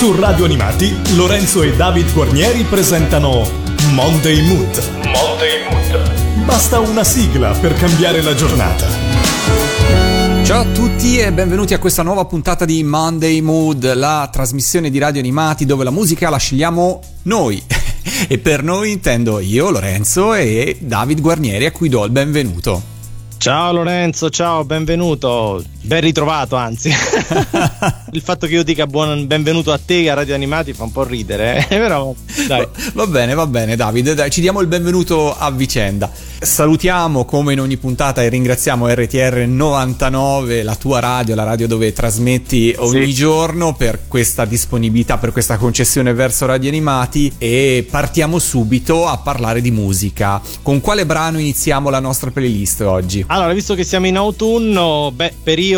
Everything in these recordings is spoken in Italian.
Su Radio Animati, Lorenzo e David Guarnieri presentano Monday Mood. Monday Mood. Basta una sigla per cambiare la giornata. Ciao a tutti e benvenuti a questa nuova puntata di Monday Mood, la trasmissione di Radio Animati dove la musica la scegliamo noi. e per noi intendo io, Lorenzo e David Guarnieri a cui do il benvenuto. Ciao Lorenzo, ciao, benvenuto. Ben ritrovato, anzi. il fatto che io dica buon benvenuto a te a Radio Animati fa un po' ridere, eh? però dai. Va bene, va bene, Davide, dai, ci diamo il benvenuto a vicenda. Salutiamo come in ogni puntata e ringraziamo RTR 99, la tua radio, la radio dove trasmetti ogni sì. giorno per questa disponibilità, per questa concessione verso Radio Animati e partiamo subito a parlare di musica. Con quale brano iniziamo la nostra playlist oggi? Allora, visto che siamo in autunno, beh, periodo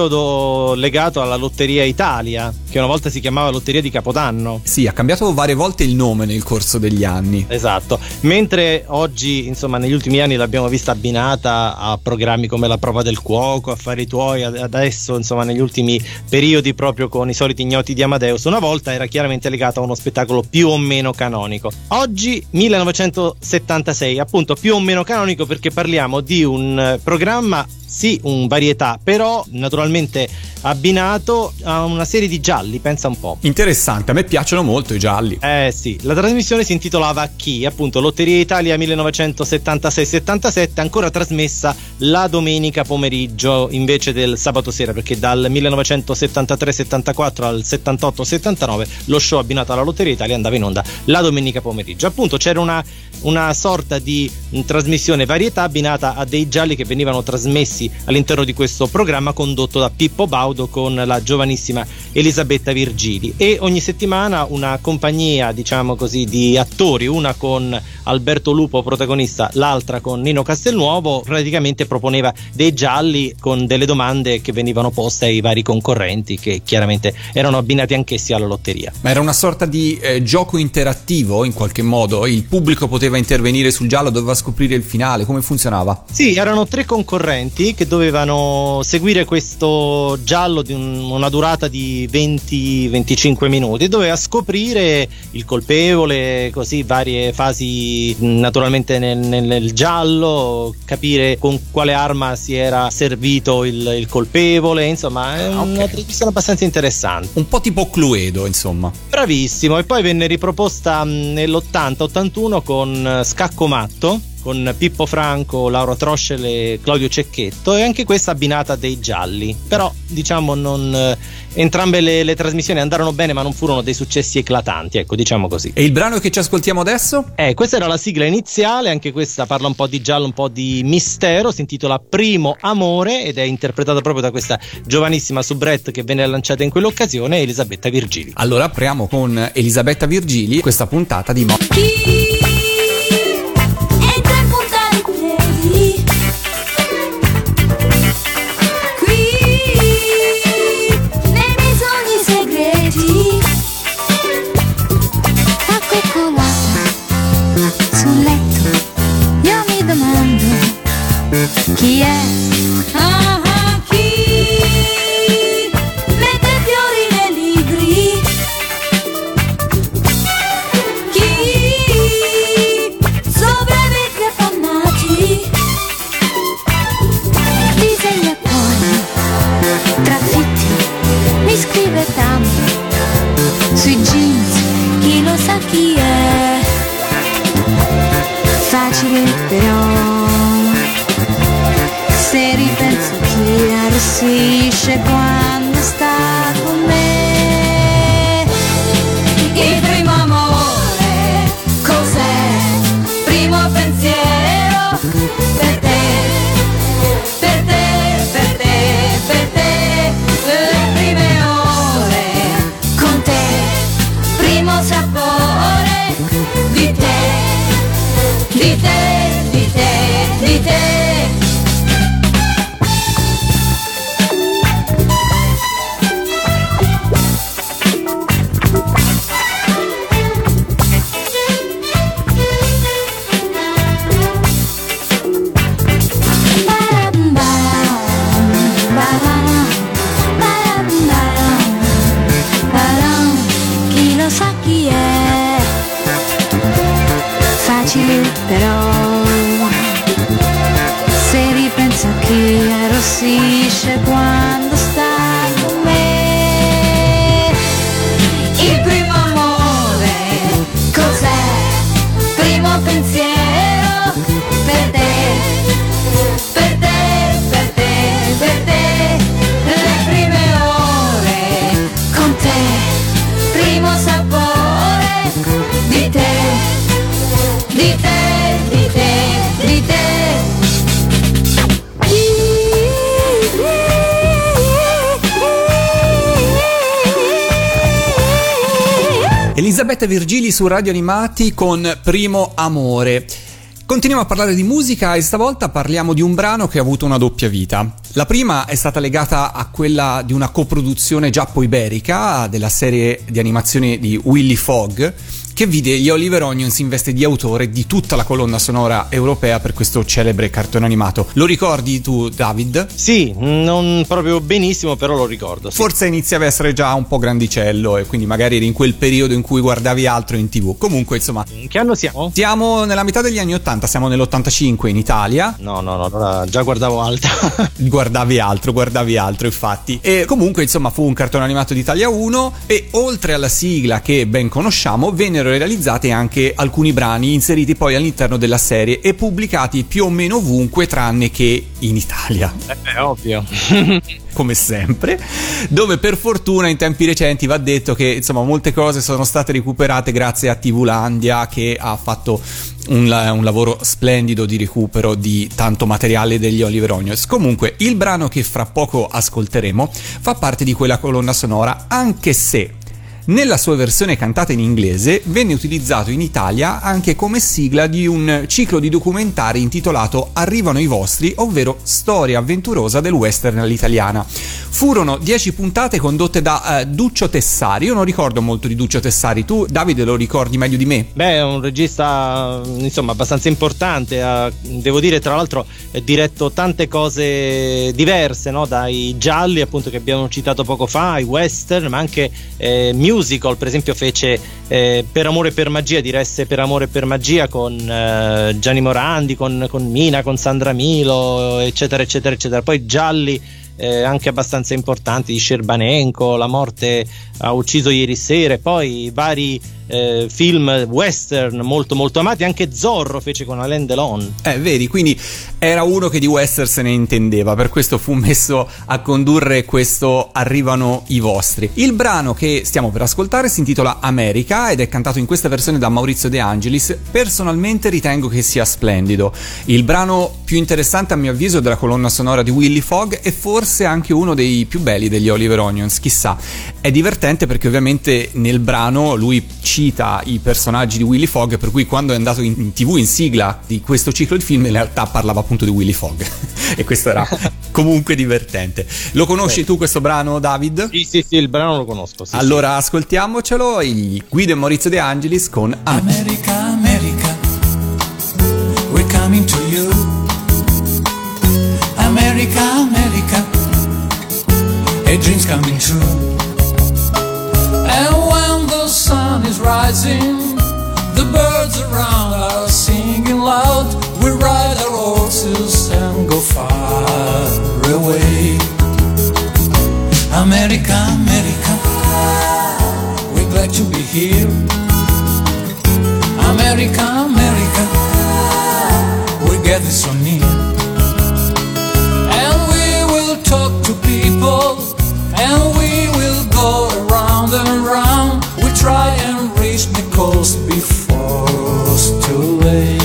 legato alla Lotteria Italia, che una volta si chiamava Lotteria di Capodanno. Sì, ha cambiato varie volte il nome nel corso degli anni. Esatto. Mentre oggi, insomma, negli ultimi anni l'abbiamo vista abbinata a programmi come La prova del cuoco, Affari tuoi, adesso, insomma, negli ultimi periodi proprio con i soliti ignoti di Amadeus, una volta era chiaramente legata a uno spettacolo più o meno canonico. Oggi 1976, appunto più o meno canonico perché parliamo di un programma sì un varietà, però naturalmente abbinato a una serie di gialli, pensa un po'. Interessante, a me piacciono molto i gialli. Eh sì, la trasmissione si intitolava Chi, appunto Lotteria Italia 1976-77, ancora trasmessa la domenica pomeriggio invece del sabato sera, perché dal 1973-74 al 78-79 lo show abbinato alla Lotteria Italia andava in onda la domenica pomeriggio. Appunto c'era una, una sorta di trasmissione varietà abbinata a dei gialli che venivano trasmessi presenti all'interno di questo programma condotto da Pippo Baudo con la giovanissima Elisabetta Virgili e ogni settimana una compagnia diciamo così di attori, una con Alberto Lupo protagonista, l'altra con Nino Castelnuovo, praticamente proponeva dei gialli con delle domande che venivano poste ai vari concorrenti che chiaramente erano abbinati anch'essi alla lotteria. Ma era una sorta di eh, gioco interattivo in qualche modo? Il pubblico poteva intervenire sul giallo, doveva scoprire il finale, come funzionava? Sì, erano tre concorrenti che dovevano seguire questo giallo di un, una durata di 20-25 minuti doveva scoprire il colpevole, così varie fasi naturalmente nel, nel, nel giallo, capire con quale arma si era servito il, il colpevole, insomma è ah, una trasmissione abbastanza interessante. Un po' tipo Cluedo, insomma. Bravissimo, e poi venne riproposta nell'80-81 con Scacco Matto con Pippo Franco, Laura Troscel e Claudio Cecchetto e anche questa abbinata dei gialli. Però diciamo non, eh, entrambe le, le, trasmissioni andarono bene ma non furono dei successi eclatanti, ecco diciamo così. E il brano che ci ascoltiamo adesso? Eh, questa era la sigla iniziale, anche questa parla un po' di giallo, un po' di mistero, si intitola Primo Amore ed è interpretata proprio da questa giovanissima soubrette che venne lanciata in quell'occasione, Elisabetta Virgili. Allora apriamo con Elisabetta Virgili questa puntata di Mo. Elisabetta Virgili su Radio Animati con Primo Amore. Continuiamo a parlare di musica e stavolta parliamo di un brano che ha avuto una doppia vita. La prima è stata legata a quella di una coproduzione giappo-iberica della serie di animazione di Willy Fogg che vide gli Oliver Onions in veste di autore di tutta la colonna sonora europea per questo celebre cartone animato. Lo ricordi tu, David? Sì, non proprio benissimo, però lo ricordo. Sì. Forse iniziava a essere già un po' grandicello e quindi magari eri in quel periodo in cui guardavi altro in tv. Comunque, insomma, In che anno siamo? siamo nella metà degli anni 80, siamo nell'85 in Italia. No, no, no, allora già guardavo alta. Guardavi altro, guardavi altro, infatti. E comunque, insomma, fu un cartone animato di Italia 1 e oltre alla sigla che ben conosciamo, vennero realizzati anche alcuni brani inseriti poi all'interno della serie e pubblicati più o meno ovunque tranne che in Italia. È ovvio. come sempre, dove per fortuna in tempi recenti va detto che insomma molte cose sono state recuperate grazie a TV Landia che ha fatto un, un lavoro splendido di recupero di tanto materiale degli Oliver Onions. Comunque, il brano che fra poco ascolteremo fa parte di quella colonna sonora, anche se nella sua versione cantata in inglese venne utilizzato in Italia anche come sigla di un ciclo di documentari intitolato Arrivano i vostri, ovvero storia avventurosa del western all'italiana. Furono 10 puntate condotte da eh, Duccio Tessari. Io non ricordo molto di Duccio Tessari, tu Davide lo ricordi meglio di me? Beh, è un regista insomma abbastanza importante. ha- devo dire, tra l'altro, ha diretto tante cose diverse, no? dai gialli, appunto, che abbiamo citato poco fa, ai western, ma anche eh, musical. Per esempio, fece eh, Per amore e per magia, diresse Per amore e per magia con eh, Gianni Morandi, con, con Mina, con Sandra Milo, eccetera, eccetera, eccetera. Poi gialli. eh, anche abbastanza importanti di Scerbanenko, La morte ha ucciso ieri sera, poi vari eh, film western molto molto amati, anche Zorro fece con Alain Delon. Eh, vedi, quindi era uno che di western se ne intendeva, per questo fu messo a condurre questo Arrivano i vostri. Il brano che stiamo per ascoltare si intitola America ed è cantato in questa versione da Maurizio De Angelis. Personalmente ritengo che sia splendido. Il brano più interessante a mio avviso della colonna sonora di Willy Fogg e forse anche uno dei più belli degli Oliver Onions, chissà. È divertente perché ovviamente nel brano lui cita i personaggi di Willy Fogg, per cui quando è andato in, in tv in sigla di questo ciclo di film in realtà parlava appunto di Willy Fogg e questo era comunque divertente. Lo conosci tu questo brano David? Sì, sì, sì, il brano lo conosco. sì, Allora ascoltiamocelo, il Guido e Maurizio De Angelis con America. America, America, we're coming to you. America, America, a dream's coming true. Rising, the birds around are singing loud. We ride our horses and go far away. America, America, we're glad to be here. America, America, we're getting so near. away.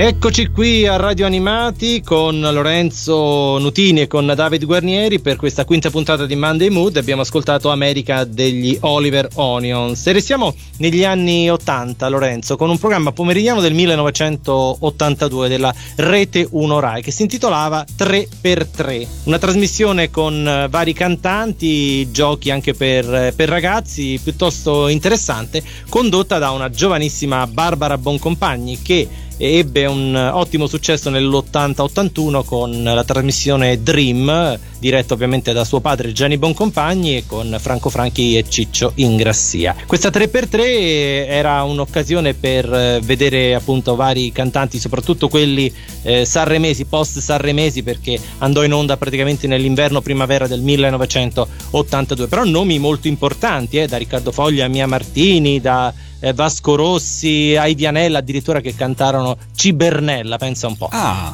Eccoci qui a Radio Animati con Lorenzo Nutini e con David Guarnieri per questa quinta puntata di Monday Mood. Abbiamo ascoltato America degli Oliver Onions e restiamo negli anni 80, Lorenzo, con un programma pomeridiano del 1982 della Rete 1 Rai che si intitolava 3x3, una trasmissione con eh, vari cantanti, giochi anche per, eh, per ragazzi, piuttosto interessante, condotta da una giovanissima Barbara Boncompagni che ebbe un ottimo successo nell'80-81 con la trasmissione Dream, diretta ovviamente da suo padre Gianni Boncompagni e con Franco Franchi e Ciccio Ingrassia. Questa 3x3 era un'occasione per eh, vedere appunto vari cantanti, soprattutto quelli eh, sanremesi, post sanremesi perché andò in onda praticamente nell'inverno primavera del 1982, però nomi molto importanti, eh, da Riccardo Foglia a Mia Martini, da eh, Vasco Rossi, Heidi Anella addirittura che cantarono Cibernella, pensa un po'. Ah,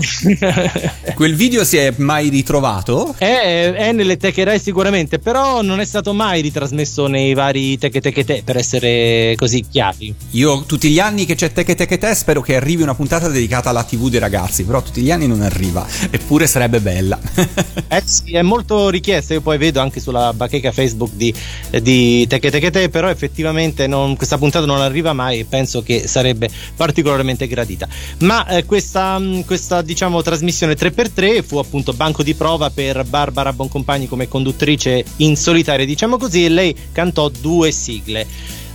quel video si è mai ritrovato? È, è nelle Teche Rai sicuramente, però non è stato mai ritrasmesso nei vari Teche Teche Te, per essere così chiari. Io tutti gli anni che c'è Teche Teche Te spero che arrivi una puntata dedicata alla TV dei ragazzi, però tutti gli anni non arriva, eppure sarebbe bella. Eh sì, è molto richiesta, io poi vedo anche sulla bacheca Facebook di, di Teche Teche Te, però effettivamente non- questa puntata non arriva mai e penso che sarebbe particolarmente gradita. Ma eh, questa, mh, questa diciamo trasmissione 3x3 fu appunto banco di prova per Barbara Boncompagni come conduttrice in solitaria, diciamo così, e lei cantò due sigle.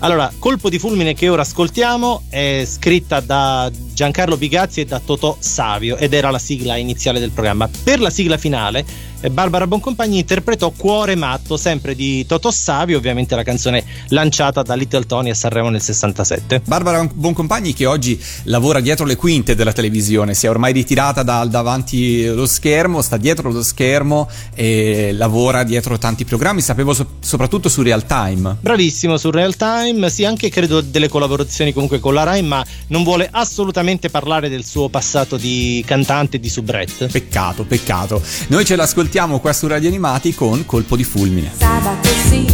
Allora, Colpo di fulmine che ora ascoltiamo è scritta da Giancarlo Bigazzi e da Totò Savio ed era la sigla iniziale del programma. Per la sigla finale, Barbara Boncompagni interpretò Cuore matto, sempre di Totò Savio, ovviamente la canzone lanciata da Little Tony a Sanremo nel 67. Barbara Boncompagni che oggi lavora dietro le quinte della televisione, si è ormai ritirata da davanti lo schermo, sta dietro lo schermo e lavora dietro tanti programmi, sapevo so- soprattutto su Real Time. Bravissimo su Real Time, sì, anche credo delle collaborazioni comunque con la Rai, ma non vuole assolutamente parlare del suo passato di cantante di soubrette. Peccato, peccato. Noi ce l'ascoltiamo qua su Radio Animati con Colpo di fulmine. Sabato sì,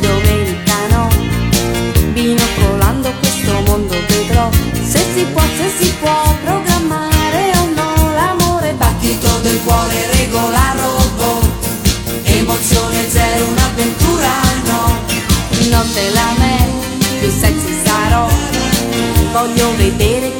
domenica no, binocolando questo mondo vedrò se si può, se si può programmare o no. L'amore battito del cuore regola robot, emozione zero, un'avventura no, notte la me, più sexy sarò, voglio vedere chi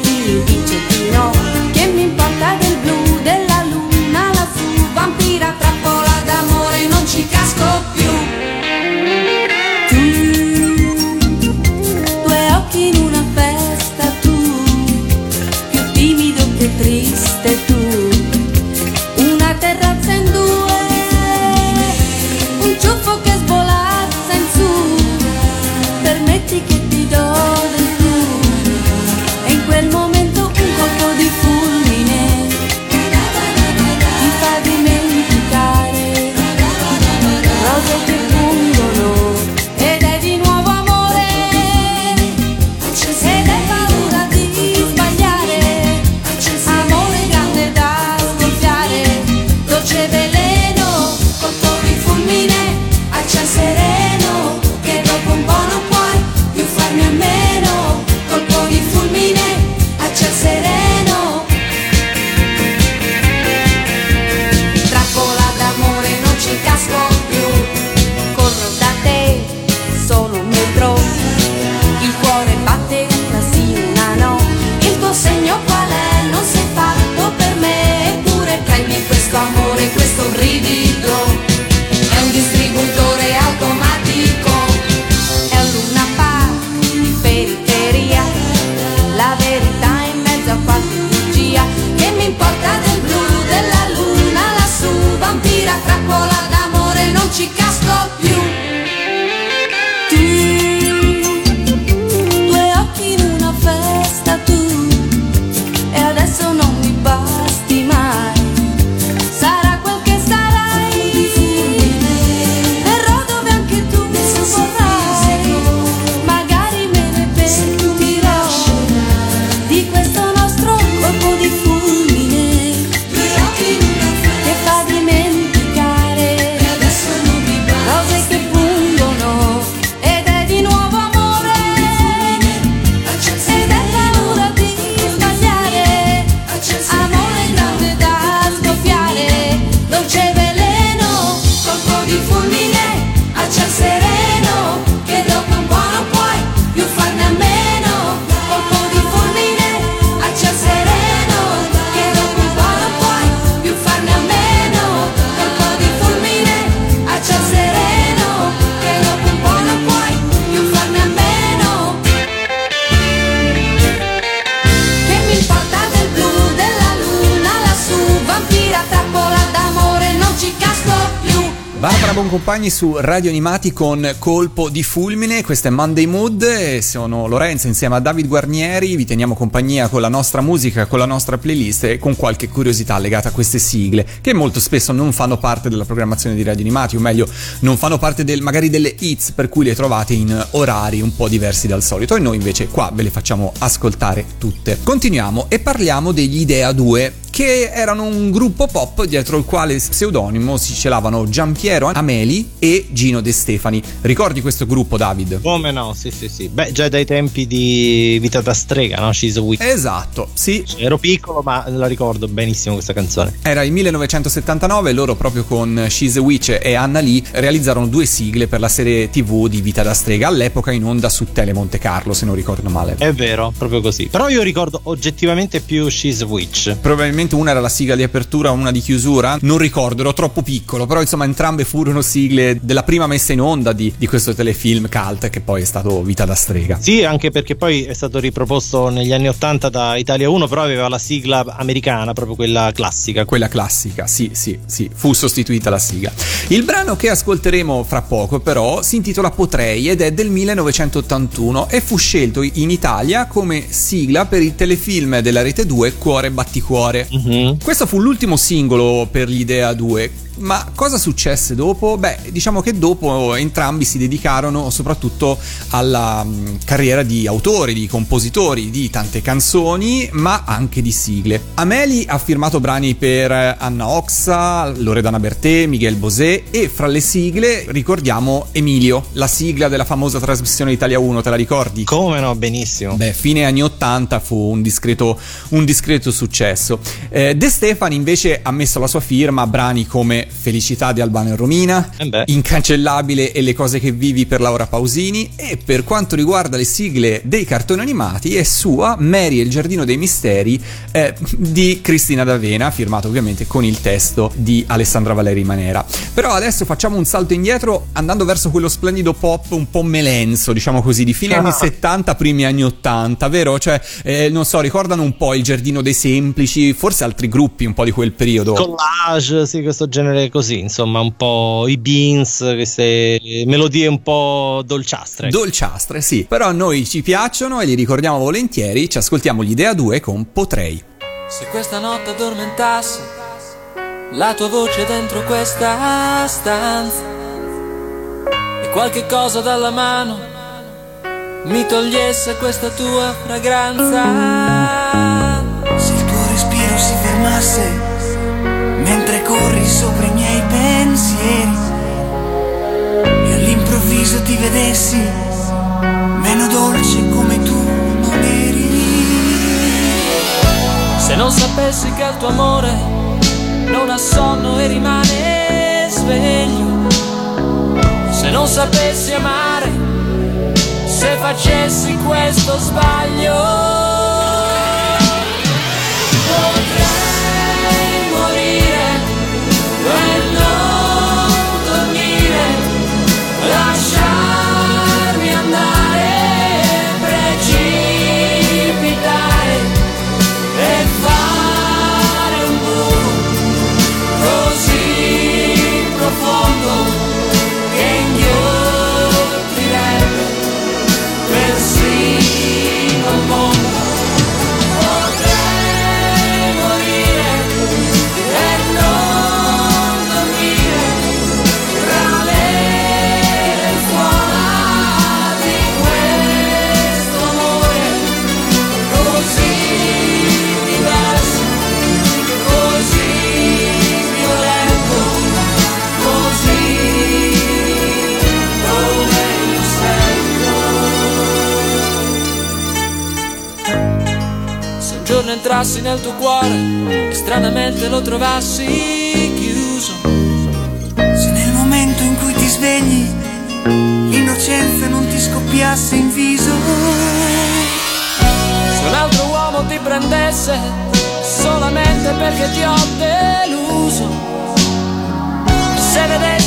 Boncompagni su Radio Animati con Colpo di Fulmine, questo è Monday Mood sono Lorenzo insieme a David Guarnieri, vi teniamo compagnia con la nostra musica, con la nostra playlist e con qualche curiosità legata a queste sigle che molto spesso non fanno parte della programmazione di Radio Animati o meglio non fanno parte del, magari delle hits per cui le trovate in orari un po' diversi dal solito. E noi invece qua ve le facciamo ascoltare tutte. Continuiamo e parliamo degli Idea 2 che erano un gruppo pop dietro il quale pseudonimo si celavano Giampiero Ameli e Gino De Stefani. Ricordi questo gruppo, David? Come no? Sì, sì, sì. Beh, già dai tempi di Vita da strega, no? She's a Witch. Esatto, sì. Ero piccolo, ma la ricordo benissimo questa canzone. Era il 1979, loro proprio con She's a Witch e Anna Lee realizzarono due sigle per la serie TV di Vita da strega, all'epoca in onda su Tele Monte Carlo, se non ricordo male. È vero, proprio così. Però io ricordo oggettivamente più She's a Witch. Probabilmente una era la sigla di apertura, una di chiusura, non ricordo, ero troppo piccolo, però insomma entrambe furono sigle della prima messa in onda di, di questo telefilm cult che poi è stato Vita da strega. Sì, anche perché poi è stato riproposto negli anni 80 da Italia 1, però aveva la sigla americana, proprio quella classica. Quella classica, sì, sì, sì, fu sostituita la sigla. Il brano che ascolteremo fra poco però si intitola Potrei ed è del 1981 e fu scelto in Italia come sigla per il telefilm della Rete 2 Cuore Batticuore. Mm-hmm. Questo fu l'ultimo singolo per l'Idea 2 ma cosa successe dopo? Beh, diciamo che dopo entrambi si dedicarono soprattutto alla mm, carriera di autori, di compositori di tante canzoni, ma anche di sigle. Ameli ha firmato brani per Anna Oxa, Loredana Bertè, Miguel Bosé e fra le sigle ricordiamo Emilio, la sigla della famosa trasmissione Italia 1, te la ricordi? Come no, benissimo. Beh, fine anni 80 fu un discreto, un discreto successo. Eh, De Stefani invece ha messo la sua firma a brani come Felicità di Albano e Romina, Eh Incancellabile e le cose che vivi per Laura Pausini e per quanto riguarda le sigle dei cartoni animati è sua Mary e il Giardino dei Misteri eh, di Cristina D'Avena, firmato ovviamente con il testo di Alessandra Valeri Manera. Però adesso facciamo un salto indietro andando verso quello splendido pop un po' melenso, diciamo così, di fine anni 70, primi anni 80, vero? Cioè, eh, non so, ricordano un po' il Giardino dei Semplici, forse altri gruppi un po' di quel periodo. Collage, sì, questo genere così, insomma, un po' i beans, queste melodie un po' dolciastre. Dolciastre, sì. Però a noi ci piacciono e li ricordiamo volentieri. Ci ascoltiamo gli Idea 2 con Potrei. Se questa notte addormentasse la tua voce dentro questa stanza e qualche cosa dalla mano mi togliesse questa tua fragranza. Se il tuo respiro si fermasse all'improvviso ti vedessi meno dolce come tu non eri. Se non sapessi che il tuo amore non ha sonno e rimane sveglio. Se non sapessi amare, se facessi questo sbaglio. Potrei nel tuo cuore e stranamente lo trovassi chiuso, Se nel momento in cui ti svegli l'innocenza non ti scoppiasse in viso. se un altro uomo ti prendesse solamente perché ti ho deluso, se vedessi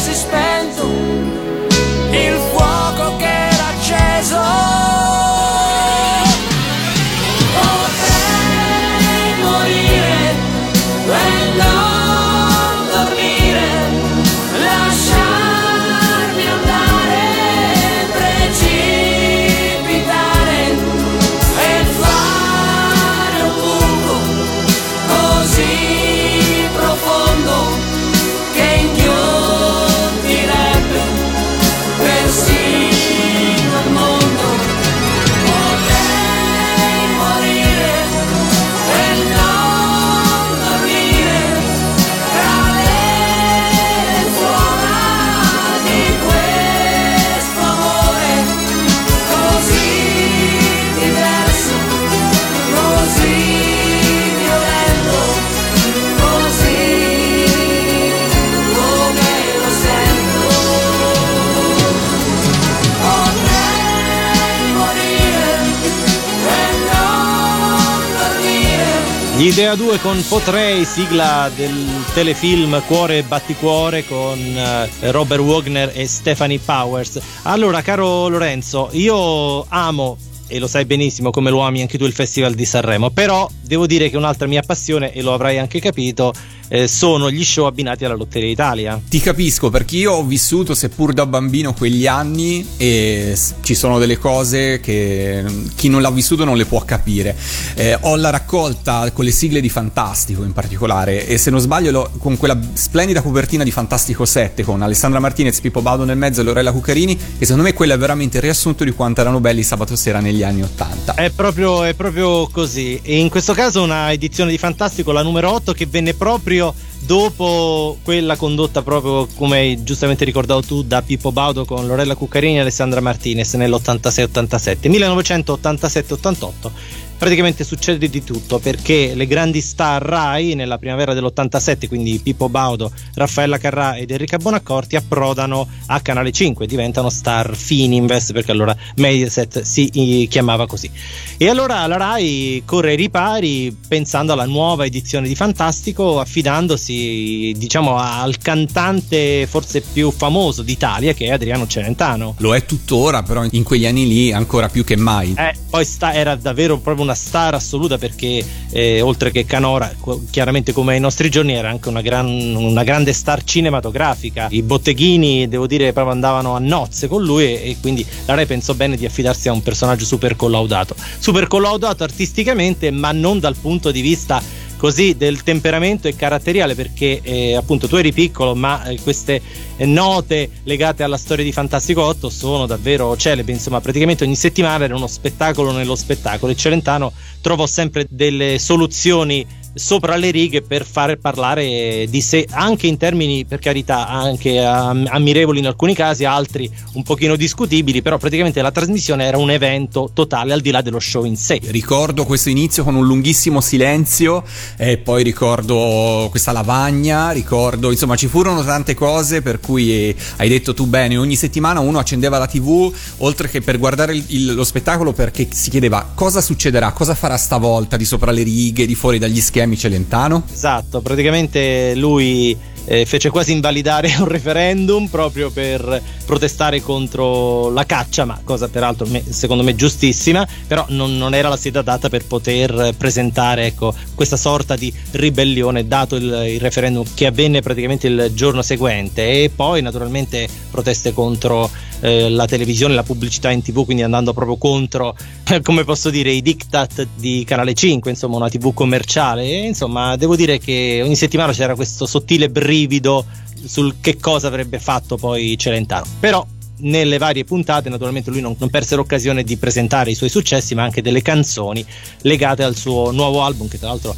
Gli Idea 2 con Potrei, sigla del telefilm Cuore e Batticuore con eh, Robert Wagner e Stephanie Powers. Allora, caro Lorenzo, io amo e lo sai benissimo come lo ami anche tu il Festival di Sanremo, però devo dire che un'altra mia passione, e lo avrai anche capito, eh, sono gli show abbinati alla Lotteria Italia. Ti capisco perché io ho vissuto, seppur da bambino, quegli anni e ci sono delle cose che chi non l'ha vissuto non le può capire. Eh, ho la raccolta con le sigle di Fantastico in particolare e se non sbaglio con quella splendida copertina di Fantastico 7 con Alessandra Martinez, Pippo Baudo nel mezzo e Lorella Cuccarini che secondo me quella è veramente il riassunto di quanto erano belli sabato sera negli anni 80. È proprio, è proprio così e in questo caso una edizione di Fantastico, la numero 8 che venne proprio dopo quella condotta proprio come hai giustamente ricordato tu da Pippo Baudo con Lorella Cuccarini e Alessandra Martinez nell'86-87 1987-88 praticamente succede di tutto perché le grandi star Rai nella primavera dell'87, quindi Pippo Baudo, Raffaella Carrà ed Enrica Bonaccorti, approdano a Canale 5, diventano star Fininvest perché allora Mediaset si chiamava così. E allora la Rai corre ai ripari pensando alla nuova edizione di Fantastico, affidandosi diciamo al cantante forse più famoso d'Italia che è Adriano Celentano. Lo è tuttora, però in quegli anni lì ancora più che mai. Eh, poi sta, era davvero proprio una star assoluta perché eh, oltre che Canora, chiaramente come ai nostri giorni, era anche una, gran, una, grande star cinematografica. I botteghini, devo dire, proprio andavano a nozze con lui e, e quindi la Rai pensò bene di affidarsi a un personaggio super collaudato. Super collaudato artisticamente, ma non dal punto di vista così del temperamento e caratteriale perché eh, appunto tu eri piccolo ma eh, queste note legate alla storia di Fantastico 8 sono davvero celebri. Insomma praticamente ogni settimana era uno spettacolo nello spettacolo e Celentano trovò sempre delle soluzioni sopra le righe per far parlare di sé anche in termini per carità anche ammirevoli in alcuni casi altri un pochino discutibili però praticamente la trasmissione era un evento totale al di là dello show in sé. Ricordo questo inizio con un lunghissimo silenzio e poi ricordo questa lavagna ricordo insomma ci furono tante cose per cui eh, hai detto tu bene ogni settimana uno accendeva la tv oltre che per guardare il, lo spettacolo perché si chiedeva cosa succederà? Cosa farà stavolta di sopra le righe di fuori dagli schermi Michele Celentano? Esatto, praticamente lui eh, fece quasi invalidare un referendum proprio per protestare contro la caccia, ma cosa peraltro me, secondo me giustissima, però non, non, era la sede adatta per poter presentare ecco, questa sorta di ribellione dato il, il, referendum che avvenne praticamente il giorno seguente. E poi naturalmente proteste contro eh, la televisione, la pubblicità in tv, quindi andando proprio contro, come posso dire, i diktat di Canale 5, insomma una tv commerciale. E insomma devo dire che ogni settimana c'era questo sottile brillo brivido sul che cosa avrebbe fatto poi Celentano. Però nelle varie puntate naturalmente lui non, non, perse l'occasione di presentare i suoi successi ma anche delle canzoni legate al suo nuovo album che tra l'altro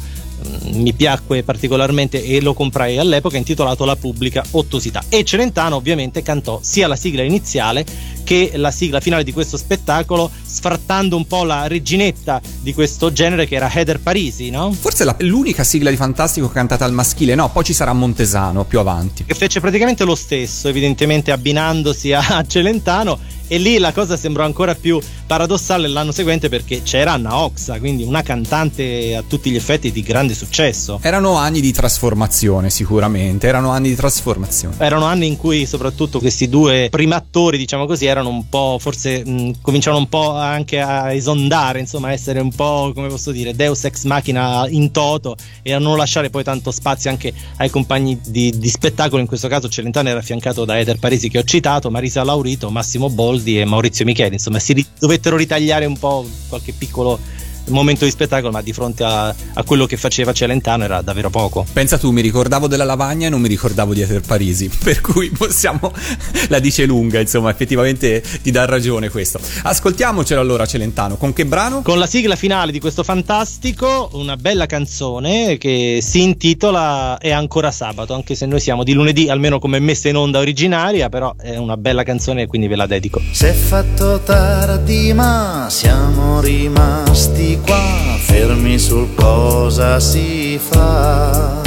mi piacque particolarmente e lo comprai all'epoca intitolato La pubblica ottosità e Celentano ovviamente cantò sia la sigla iniziale che la sigla finale di questo spettacolo sfrattando un po' la reginetta di questo genere che era Heather Parisi no? forse la, l'unica sigla di Fantastico cantata al maschile no poi ci sarà Montesano più avanti che fece praticamente lo stesso evidentemente abbinandosi a Celentano e lì la cosa sembrò ancora più paradossale l'anno seguente perché c'era Anna Oxa, quindi una cantante a tutti gli effetti di grande successo. Erano anni di trasformazione sicuramente, erano anni di trasformazione. Erano anni in cui soprattutto questi due primi attori, diciamo così, erano un po', forse mh, cominciavano un po' anche a esondare, insomma, a essere un po', come posso dire, deus ex machina in toto e a non lasciare poi tanto spazio anche ai compagni di, di spettacolo, in questo caso Celentano era affiancato da Eder Parisi che ho citato, Marisa Laurito, Massimo Boldi e Maurizio Micheli, insomma, si dove dovettero ritagliare un po' qualche piccolo momento di spettacolo, ma di fronte a, a, quello che faceva Celentano era davvero poco. Pensa tu, mi ricordavo della lavagna e non mi ricordavo di Eter Parisi, per cui possiamo, la dice lunga, insomma, effettivamente ti dà ragione questo. Ascoltiamocelo allora Celentano, con che brano? Con la sigla finale di questo fantastico, una bella canzone che si intitola È ancora sabato, anche se noi siamo di lunedì, almeno come messa in onda originaria, però è una bella canzone e quindi ve la dedico. Si è fatto tardi ma siamo rimasti qua, fermi sul cosa si fa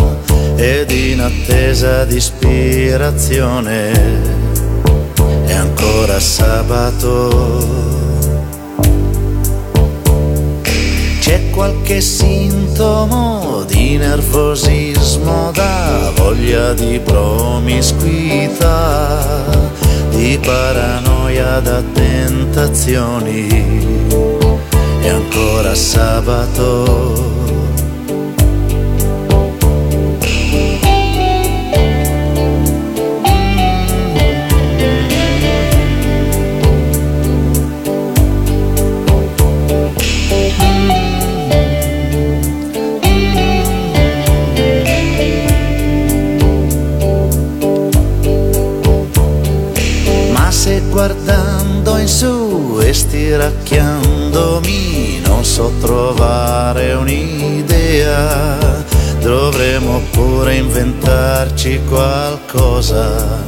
ed in attesa di ispirazione è ancora sabato. C'è qualche sintomo di nervosismo, da voglia di promiscuità, di paranoia da tentazioni. E ancora sabato. Inventarci qualcosa.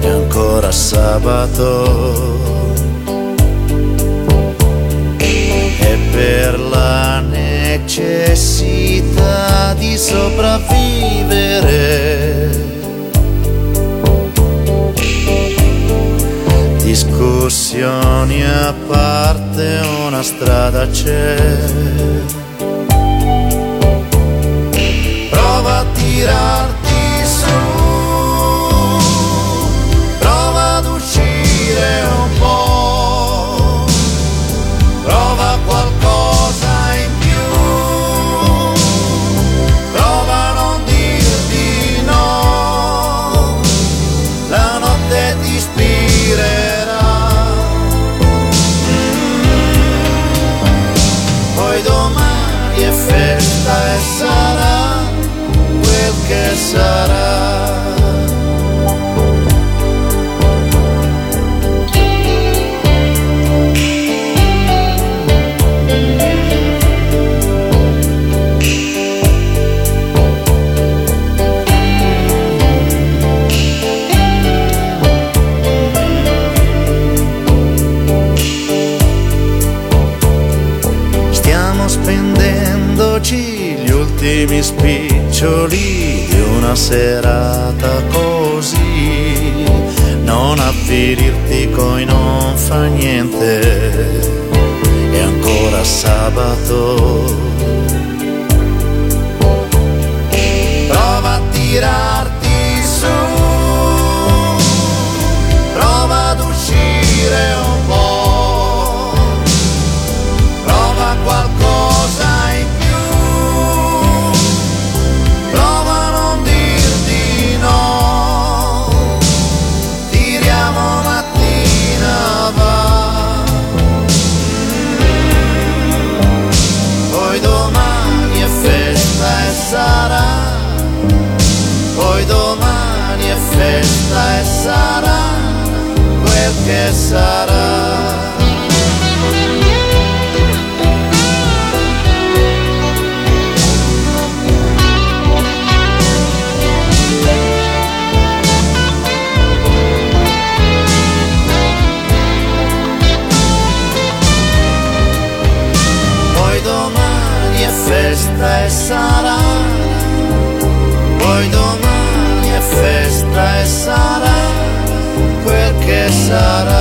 È ancora sabato. E per la necessità di sopravvivere Discussioni a parte, una strada c'è. Prova sarà. Stiamo spendendoci gli ultimi spiccioli di una serata così. Non avvirirti coi non fa niente. È ancora sabato. Prova a tirarti quel che sarà.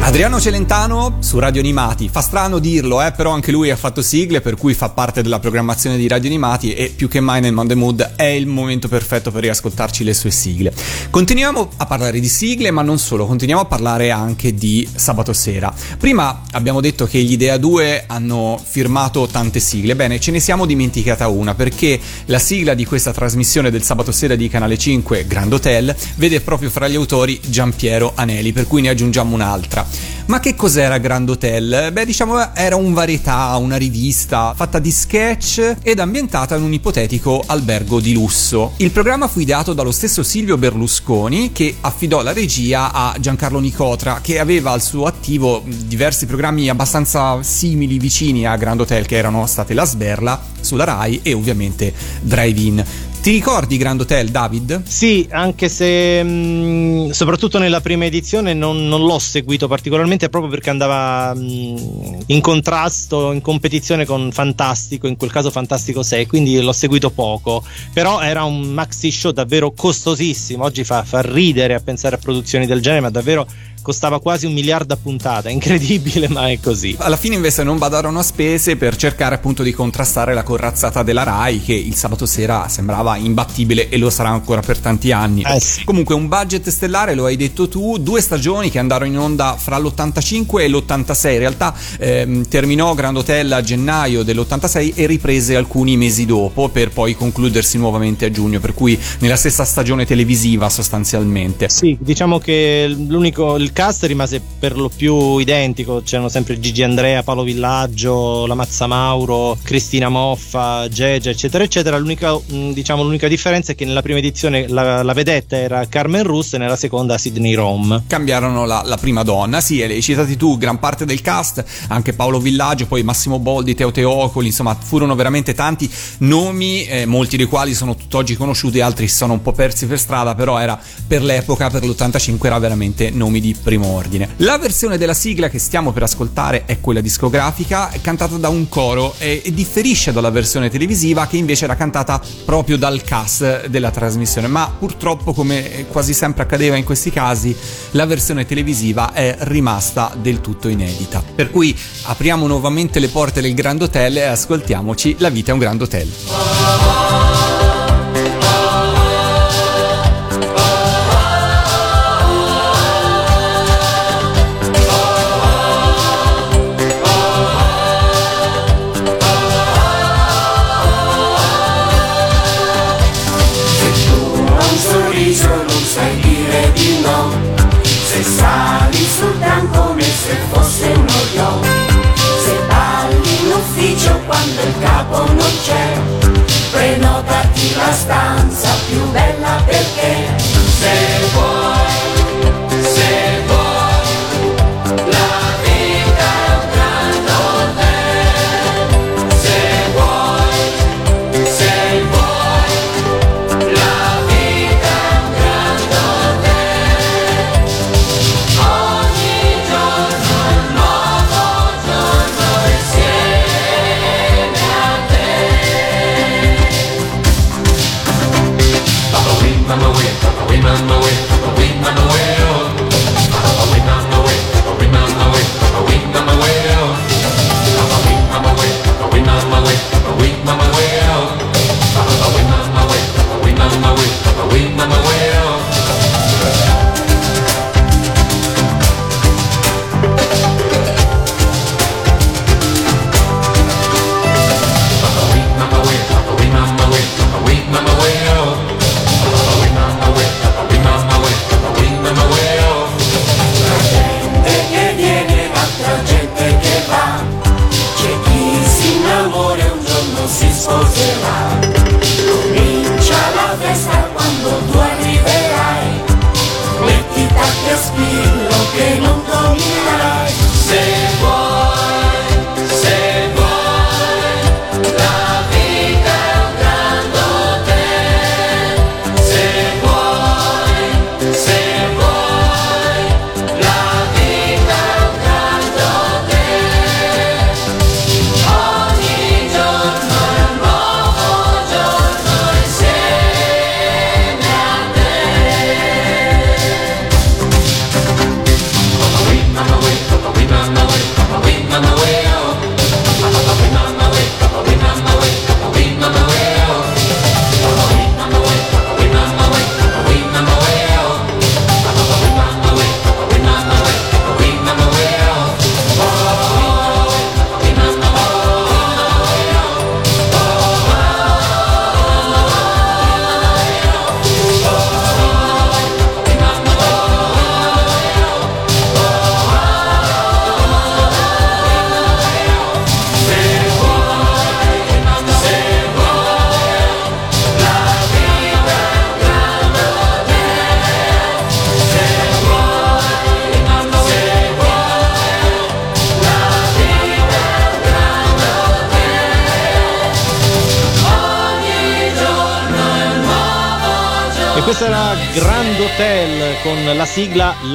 Adriano Celentano su Radio Animati, fa strano dirlo, eh, però anche lui ha fatto sigle per cui fa parte della programmazione di Radio Animati e più che mai nel Monday Mood è il momento perfetto per riascoltarci le sue sigle. Continuiamo a parlare di sigle, ma non solo, continuiamo a parlare anche di sabato sera. Prima abbiamo detto che gli Idea 2 hanno firmato tante sigle, bene, ce ne siamo dimenticata una perché la sigla di questa trasmissione del sabato sera di Canale 5, Grand Hotel, vede proprio fra gli autori Giampiero Aneli, per cui ne aggiungiamo un'altra. Ma che cos'era Grand Hotel? Beh, diciamo era un varietà, una rivista fatta di sketch ed ambientata in un ipotetico albergo di lusso. Il programma fu ideato dallo stesso Silvio Berlusconi che affidò la regia a Giancarlo Nicotra che aveva al suo attivo diversi programmi abbastanza simili, vicini a Grand Hotel che erano state La Sberla sulla Rai e ovviamente Drive In. Ti ricordi Grand Hotel, David? Sì, anche se mh, soprattutto nella prima edizione non, non, l'ho seguito particolarmente proprio perché andava mh, in contrasto, in competizione con Fantastico, in quel caso Fantastico 6, quindi l'ho seguito poco. Però era un maxi show davvero costosissimo. Oggi fa, fa ridere a pensare a produzioni del genere, ma davvero costava quasi un miliardo a puntata, incredibile ma è così. Alla fine invece non badarono a spese per cercare appunto di contrastare la corazzata della RAI che il sabato sera sembrava imbattibile e lo sarà ancora per tanti anni. Eh sì. Comunque un budget stellare, lo hai detto tu, due stagioni che andarono in onda fra l'85 e l'86, in realtà ehm, terminò Grand Hotel a gennaio dell'86 e riprese alcuni mesi dopo per poi concludersi nuovamente a giugno, per cui nella stessa stagione televisiva sostanzialmente. Sì, diciamo che l'unico, il cast rimase per lo più identico, c'erano sempre Gigi Andrea, Paolo Villaggio, la Mazza Mauro, Cristina Moffa, Gege, eccetera, eccetera. L'unica, diciamo, l'unica differenza è che nella prima edizione la, la vedetta era Carmen Russ e nella seconda Sidney Rom. Cambiarono la, la prima donna, sì, e hai citati tu gran parte del cast, anche Paolo Villaggio, poi Massimo Boldi, Teo Teocoli, insomma furono veramente tanti nomi, eh, molti dei quali sono tutt'oggi conosciuti, altri sono un po' persi per strada, però era per l'epoca, per l'85 era veramente nomi di primo ordine. La versione della sigla che stiamo per ascoltare è quella discografica, cantata da un coro e, differisce dalla versione televisiva che invece era cantata proprio dal cast della trasmissione, ma purtroppo come quasi sempre accadeva in questi casi, la versione televisiva è rimasta del tutto inedita. Per cui apriamo nuovamente le porte del Grand Hotel e ascoltiamoci La vita è un Grand Hotel. Stanza più bella perché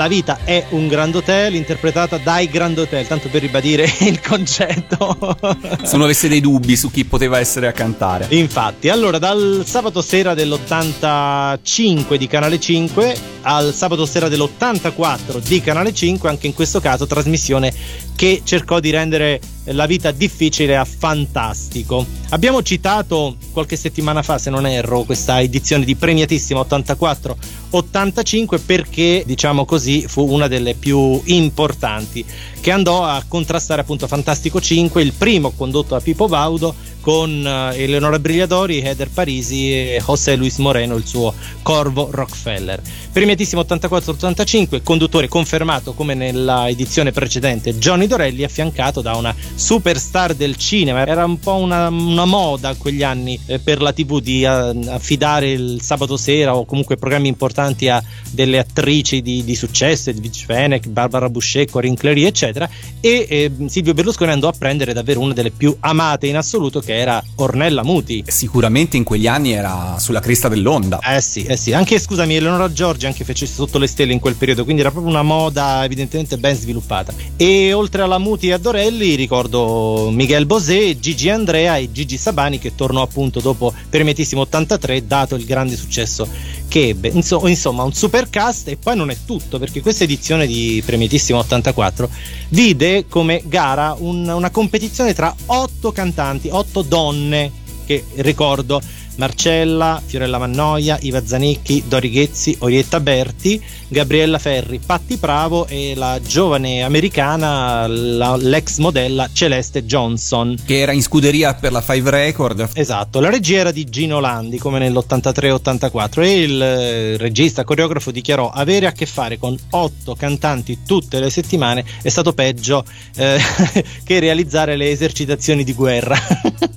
La vita è un Grand Hotel interpretata dai Grand Hotel, tanto per ribadire il concetto. Se uno avesse dei dubbi su chi poteva essere a cantare. Infatti, allora dal sabato sera dell'85 di Canale 5 al sabato sera dell'84 di Canale 5, anche in questo caso trasmissione che cercò di rendere la vita difficile a fantastico. Abbiamo citato qualche settimana fa, se non erro, questa edizione di premiatissima 84-85 perché, diciamo così, fu una delle più importanti che andò a contrastare appunto Fantastico 5, il primo condotto da Pippo Baudo con eh, Eleonora Brigliadori, Heather Parisi e José Luis Moreno, il suo Corvo Rockefeller. Premiatissimo 84-85, conduttore confermato come nella edizione precedente Johnny Dorelli, affiancato da una superstar del cinema. Era un po' una, una moda quegli anni eh, per la TV di uh, affidare il sabato sera o comunque programmi importanti a delle attrici di, di successo, Edwidge Fenech, Barbara Boucher, Corinne Clery, eccetera. E eh, Silvio Berlusconi andò a prendere davvero una delle più amate in assoluto, che era Ornella Muti. Sicuramente in quegli anni era sulla crista dell'onda. Eh sì, eh sì. Anche scusami, Eleonora Giorgi anche fece sotto le stelle in quel periodo, quindi era proprio una moda evidentemente ben sviluppata. E oltre alla Muti e a Dorelli ricordo Miguel Bosé, Gigi Andrea e Gigi Sabani che tornò appunto dopo Premiatissimo 83 dato il grande successo che ebbe. Insomma, un super cast e poi non è tutto perché questa edizione di Premiatissimo 84 vide come gara un, una competizione tra otto cantanti, otto donne che ricordo Marcella, Fiorella Mannoia, Iva Zanicchi, Dori Ghezzi, Orietta Berti, Gabriella Ferri, Patti Bravo e la giovane americana, la, l'ex modella Celeste Johnson. Che era in scuderia per la Five Record. Esatto, la regia era di Gino Landi come nell'83-84 e il eh, regista coreografo dichiarò avere a che fare con otto cantanti tutte le settimane è stato peggio eh, che realizzare le esercitazioni di guerra.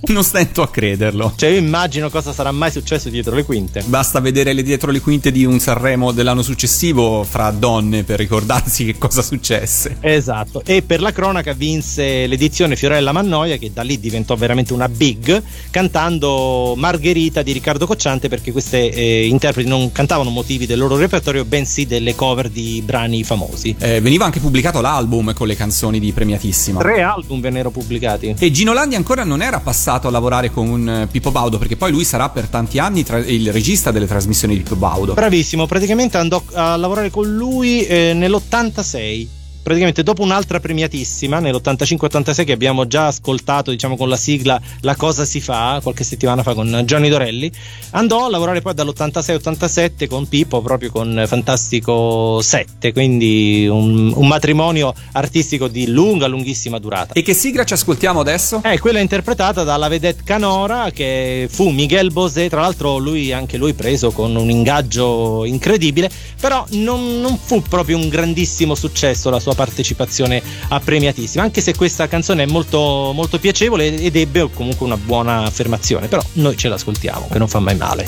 non stento a crederlo. Cioè io immagino cosa sarà mai successo dietro le quinte. Basta vedere le dietro le quinte di un Sanremo dell'anno successivo fra donne per ricordarsi che cosa successe. Esatto. E per la cronaca vinse l'edizione Fiorella Mannoia, che da lì diventò veramente una big, cantando Margherita di Riccardo Cocciante, perché queste eh, interpreti non cantavano motivi del loro repertorio, bensì delle cover di brani famosi. Eh, veniva anche pubblicato l'album con le canzoni di Premiatissima. Tre album vennero pubblicati. E Gino Landi ancora non era passato a lavorare con eh, Pippo Baudo, perché poi lui sarà sarà per tanti anni tra- il regista delle trasmissioni di Pio Baudo. Bravissimo, praticamente andò a lavorare con lui eh, nell'86 praticamente dopo un'altra premiatissima nell'85-86 che abbiamo già ascoltato diciamo con la sigla La cosa si fa qualche settimana fa con Gianni Dorelli andò a lavorare poi dall'86-87 con Pippo proprio con Fantastico 7 quindi un, un, matrimonio artistico di lunga lunghissima durata e che sigla ci ascoltiamo adesso? è quella interpretata dalla vedette Canora che fu Miguel Bosé tra l'altro lui anche lui preso con un ingaggio incredibile però non, non fu proprio un grandissimo successo la sua sua partecipazione a premiatissima, anche se questa canzone è molto, molto piacevole ed ebbe comunque una buona affermazione, però noi ce l'ascoltiamo, che non fa mai male.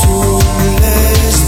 Sulle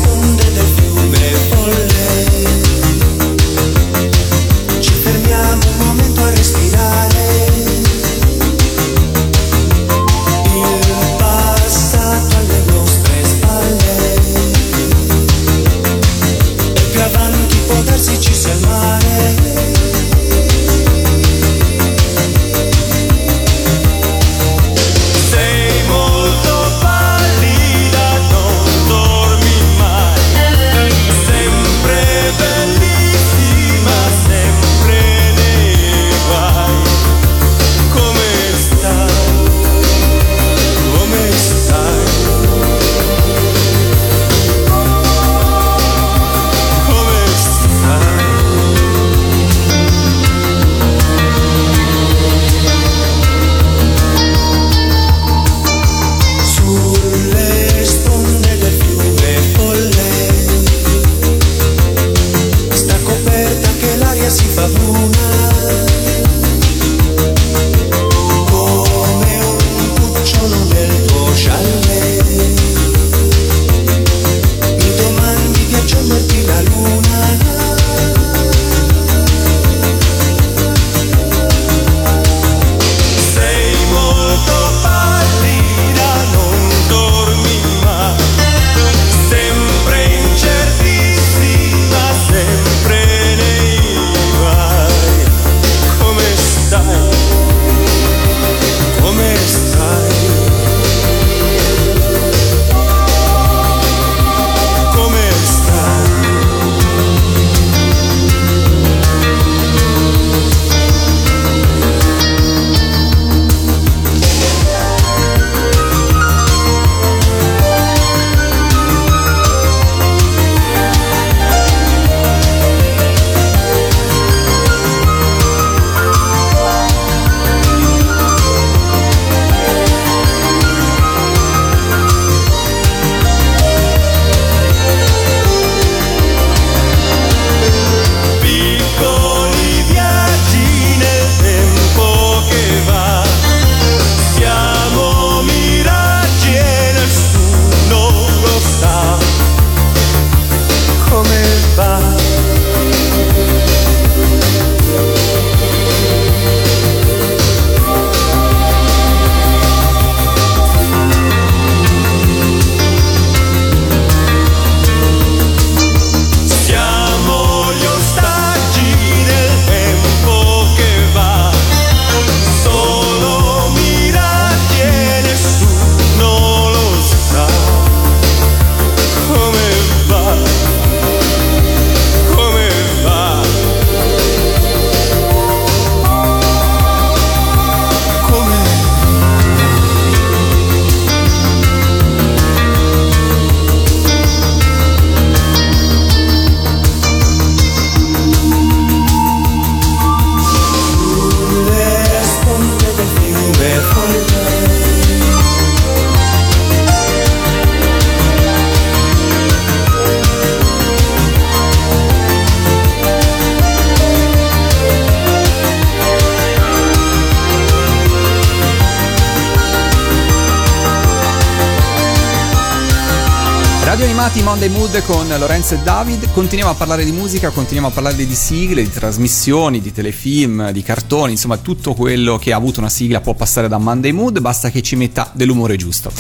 Lorenzo e David. Continuiamo a parlare di musica, continuiamo a parlare di sigle, di trasmissioni, di telefilm, di cartoni, insomma tutto quello che ha avuto una sigla può passare da Monday Mood, basta che ci metta dell'umore giusto.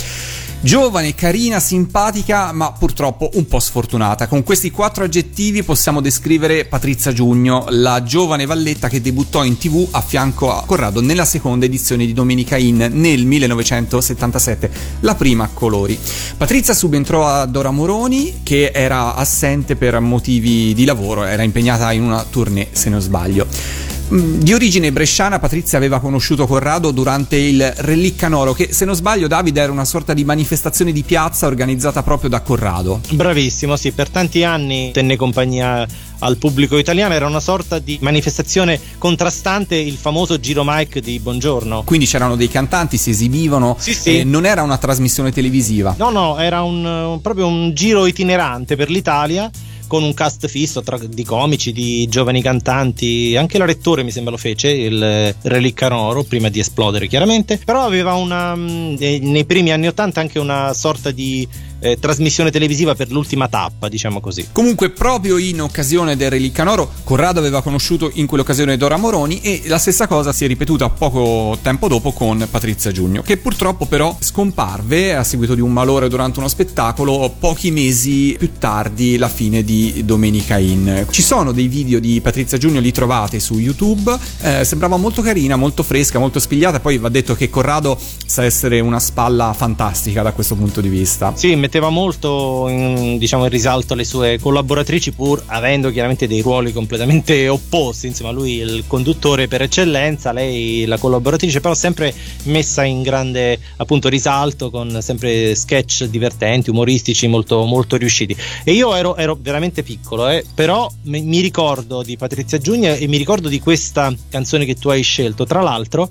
Giovane, carina, simpatica, ma purtroppo un po' sfortunata. Con questi quattro aggettivi possiamo descrivere Patrizia Giugno, la giovane valletta che debuttò in tv a fianco a Corrado nella seconda edizione di Domenica In nel 1977, la prima a colori. Patrizia subentrò a Dora Moroni che era assente per motivi di lavoro, era impegnata in una tournée se non sbaglio. Mm, Di origine bresciana, Patrizia aveva conosciuuto Corrado durante il Reliccanoro, che se non sbaglio, Davide era una sorta di manifestazione di piazza organizzata proprio da Corrado. Bravissimo, sì, per tanti anni tenne compagnia al pubblico italiano, era una sorta di manifestazione contrastante il famoso giro mic di Buongiorno. Quindi c'erano dei cantanti, si esibivano Sì, sì. e non era una trasmissione televisiva. No, no, era un- proprio un giro itinerante per l'Italia con un cast fisso tra- di comici, di giovani cantanti, anche la Rettore mi sembra lo fece, il Reliccanoro, prima di esplodere chiaramente, però aveva una, mh, eh, nei primi anni 80 anche una sorta di eh, trasmissione televisiva per l'ultima tappa, diciamo così. Comunque, proprio in occasione del Reliccanoro, Corrado aveva conosciuto in quell'occasione Dora Moroni e la stessa cosa si è ripetuta poco tempo dopo con Patrizia Giugno, che purtroppo però scomparve a seguito di un malore durante uno spettacolo pochi mesi più tardi, la fine di Domenica In. Ci sono dei video di Patrizia Giugno, li trovate su YouTube, eh, sembrava molto carina, molto fresca, molto spigliata, poi va detto che Corrado sa essere una spalla fantastica da questo punto di vista. Sì, metteva molto in, diciamo, in risalto le sue collaboratrici, pur avendo chiaramente dei ruoli completamente opposti. Insomma, lui il conduttore per eccellenza, lei la collaboratrice, però sempre messa in grande appunto risalto con sempre sketch divertenti, umoristici, molto, molto riusciti. E io ero, ero veramente piccolo, eh, però mi, mi ricordo di Patrizia Giugna e mi ricordo di questa canzone che tu hai scelto. Tra l'altro.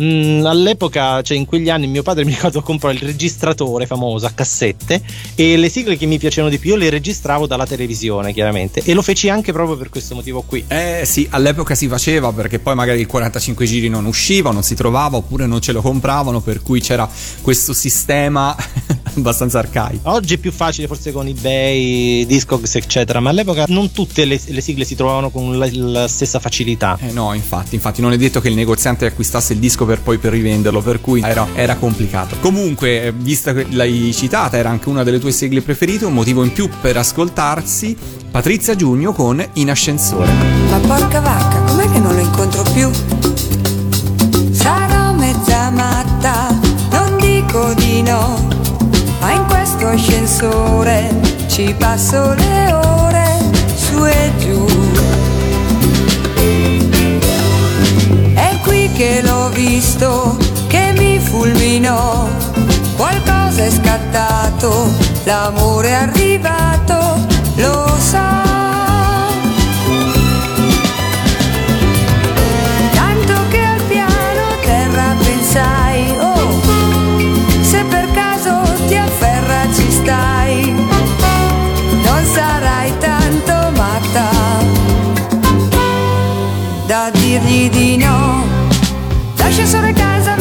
Mm, all'epoca, cioè in quegli anni, mio padre mi ricordo comprò il registratore famoso a cassette e le sigle che mi piacevano di più le registravo dalla televisione, chiaramente. E lo feci anche proprio per questo motivo qui. Eh sì, all'epoca si faceva perché poi magari il 45 giri non usciva, non si trovava oppure non ce lo compravano, per cui c'era questo sistema abbastanza arcaico. Oggi è più facile forse con eBay, Discogs, eccetera, ma all'epoca non tutte le, le sigle si trovavano con la, la stessa facilità. Eh no, infatti, infatti non è detto che il negoziante acquistasse il disco per poi per rivenderlo, per cui era, era complicato. Comunque, eh, vista che l'hai citata, era anche una delle tue sigle preferite, un motivo in più per ascoltarsi Patrizia Giugno con In ascensore. Ma porca vacca, com'è che non lo incontro più? Sarò mezza matta, non dico di no, ma in questo ascensore ci passo le ore visto, che mi fulminò, qualcosa è scattato, l'amore è arrivato, lo so. Tanto che al piano terra pensai, oh, se per caso ti afferra ci stai, non sarai tanto matta da dirgli di no. L'ascensore è casa mia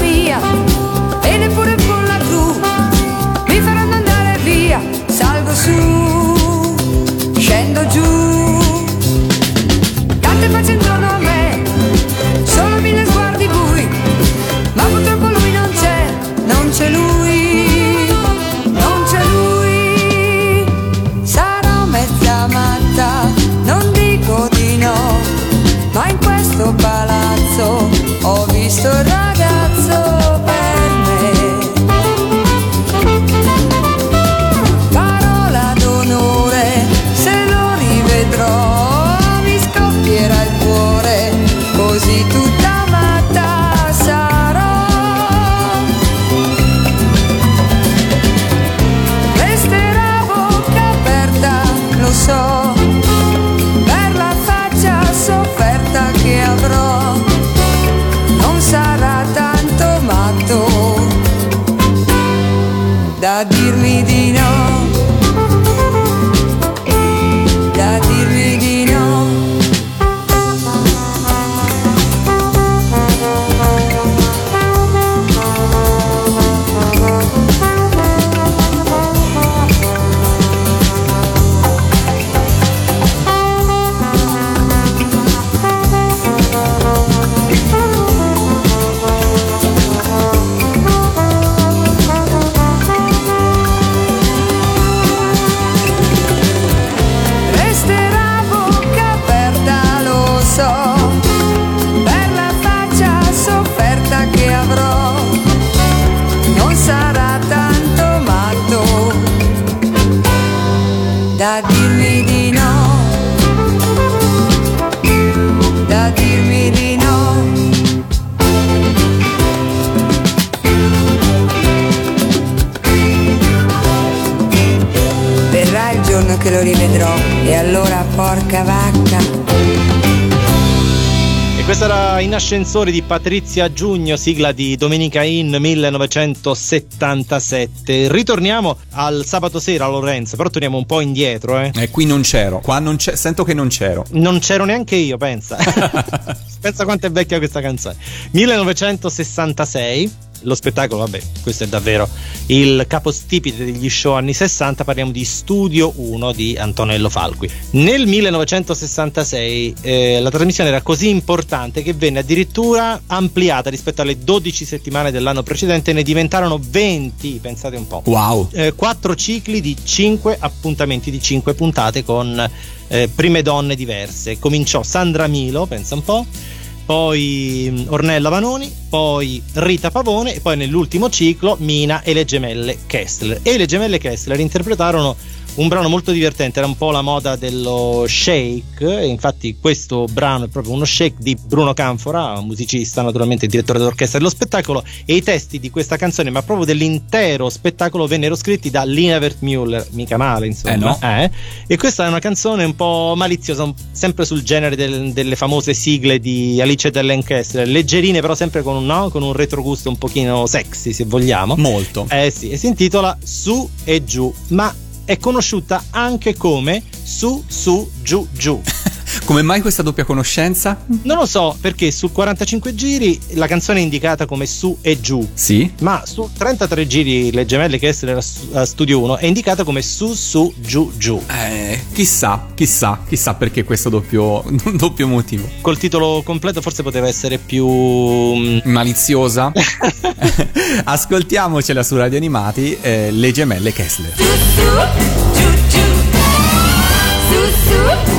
ascensore di Patrizia Giugno, sigla di Domenica In 1977. Ritorniamo al sabato sera, Lorenzo, però torniamo un po' indietro, eh. E qui non c'ero, qua non c'è, sento che non c'ero. Non c'ero neanche io, pensa. pensa quanto è vecchia questa canzone. 1966. Lo spettacolo, vabbè, questo è davvero il capostipite degli show anni 60. Parliamo di Studio 1 di Antonello Falqui. Nel 1966 eh, la trasmissione era così importante che venne addirittura ampliata rispetto alle 12 settimane dell'anno precedente, ne diventarono 20, pensate un po'. Wow. Eh, quattro cicli di 5 appuntamenti di 5 puntate con eh, prime donne diverse. Cominciò Sandra Milo, pensa un po', poi Ornella Vanoni, poi Rita Pavone e poi nell'ultimo ciclo Mina e le gemelle Kessler. E le gemelle Kessler interpretarono un brano molto divertente, era un po' la moda dello shake, e infatti questo brano è proprio uno shake di Bruno Canfora, musicista naturalmente direttore dell'orchestra dello spettacolo, e i testi di questa canzone, ma proprio dell'intero spettacolo, vennero scritti da Lina Wertmüller, mica male insomma. Eh no. Eh? E questa è una canzone un po' maliziosa, sempre sul genere del- delle famose sigle di Alice Dell'Enchester, leggerine però sempre con un, no? con un retrogusto un pochino sexy se vogliamo. Molto. Eh sì, e si intitola Su e Giù, ma è conosciuta anche come Su Su Giù Giù. Come mai questa doppia conoscenza? Non lo so perché sul 45 giri la canzone è indicata come Su e Giù. Sì. Ma su 33 giri le gemelle che essere a Studio 1 è indicata come Su Su Giù Giù. Eh, chissà, chissà, chissà perché questo doppio, doppio motivo. Col titolo completo forse poteva essere più mm, Maliziosa? Ascoltiamocela su Radio Animati, eh, Le gemelle Kessler. Il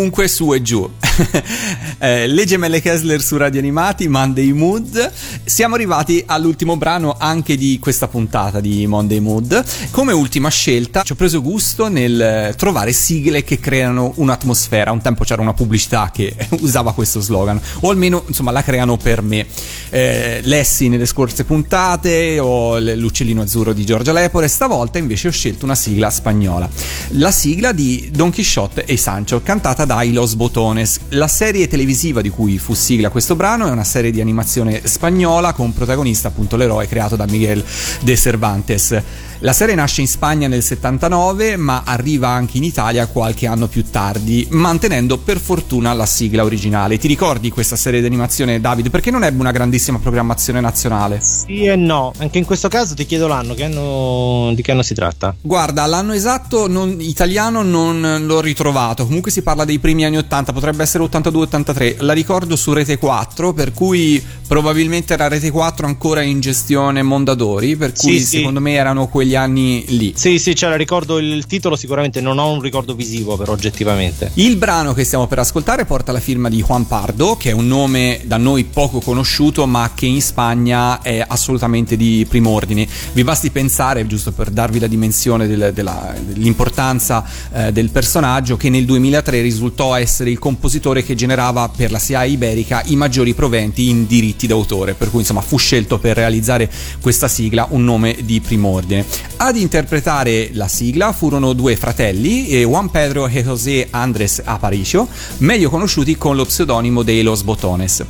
comunque su e giù. Eh, le gemelle Kessler su Radio Animati, Monday Mood. Siamo arrivati all'ultimo brano anche di questa puntata di Monday Mood. Come ultima scelta ci ho preso gusto nel eh, trovare sigle che creano un'atmosfera. Un tempo c'era una pubblicità che usava questo slogan, o almeno insomma la creano per me. Eh, Lessi nelle scorse puntate o l'uccellino azzurro di Giorgia Lepore. Stavolta invece ho scelto una sigla spagnola. La sigla di Don Quixote e Sancho, cantata dai Los Botones. La serie televisiva di cui fu sigla questo brano è una serie di animazione spagnola con protagonista appunto l'eroe creato da Miguel de Cervantes. La serie nasce in Spagna nel 79, ma arriva anche in Italia qualche anno più tardi, mantenendo per fortuna la sigla originale. Ti ricordi questa serie di animazione, David? Perché non ebbe una grandissima programmazione nazionale? Sì e no. Anche in questo caso ti chiedo l'anno, che anno di che anno si tratta? Guarda, l'anno esatto non- italiano non l'ho ritrovato. Comunque si parla dei primi anni 80, potrebbe essere 82-83. La ricordo su Rete 4, per cui probabilmente era Rete 4 ancora in gestione Mondadori, per cui Sì, sì. secondo me erano quegli anni lì. Sì, sì, cioè la ricordo il titolo, sicuramente non ho un ricordo visivo, però oggettivamente. Il brano che stiamo per ascoltare porta la firma di Juan Pardo, che è un nome da noi poco conosciuto, ma che in Spagna è assolutamente di primo ordine. Vi basti pensare, giusto per darvi la dimensione del- della- dell'importanza eh, del personaggio, che nel 2003 risultò essere il compositore che generava per la SIA iberica i maggiori proventi in diritti d'autore, per cui insomma fu scelto per realizzare questa sigla un nome di primo ordine. Ad interpretare la sigla furono due fratelli, eh, Juan Pedro e José Andrés Aparicio, meglio conosciuti con lo pseudonimo dei Los Botones.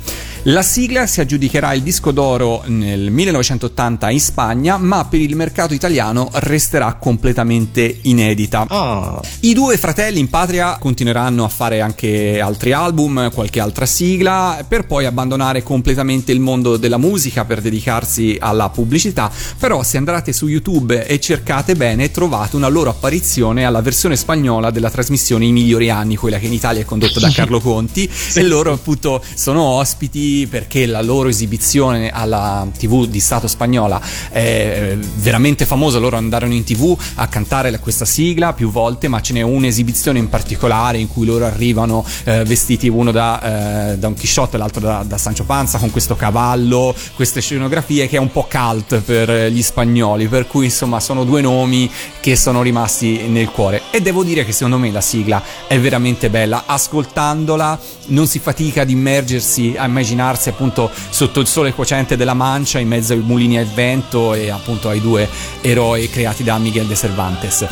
La sigla si aggiudicherà il disco d'oro nel 1980 in Spagna, ma per il mercato italiano resterà completamente inedita. Ah, I due fratelli in patria continueranno a fare anche altri album, qualche altra sigla, per poi abbandonare completamente il mondo della musica per dedicarsi alla pubblicità. Però se andate su YouTube e cercate bene, trovate una loro apparizione alla versione spagnola della trasmissione I migliori anni, quella che in Italia è condotta da Carlo Conti, e loro appunto sono ospiti perché la loro esibizione alla TV di Stato spagnola è veramente famosa. Loro andarono in TV a cantare questa sigla più volte, ma ce n'è un'esibizione in particolare in cui loro arrivano eh, vestiti uno da eh, Don Chisciotte e l'altro da, da Sancho Panza con questo cavallo, queste scenografie che è un po' cult per gli spagnoli, per cui insomma sono due nomi che sono rimasti nel cuore. E devo dire che secondo me la sigla è veramente bella, ascoltandola non si fatica ad immergersi, a immaginarsi appunto sotto il sole cocente della Mancia in mezzo ai mulini al vento e appunto ai due eroi creati da Miguel de Cervantes.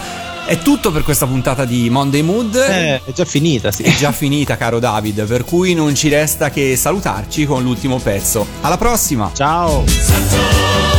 È tutto per questa puntata di Monday Mood. eh, è già finita, sì. È già finita, caro David, per cui non ci resta che salutarci con l'ultimo pezzo. Alla prossima! Ciao!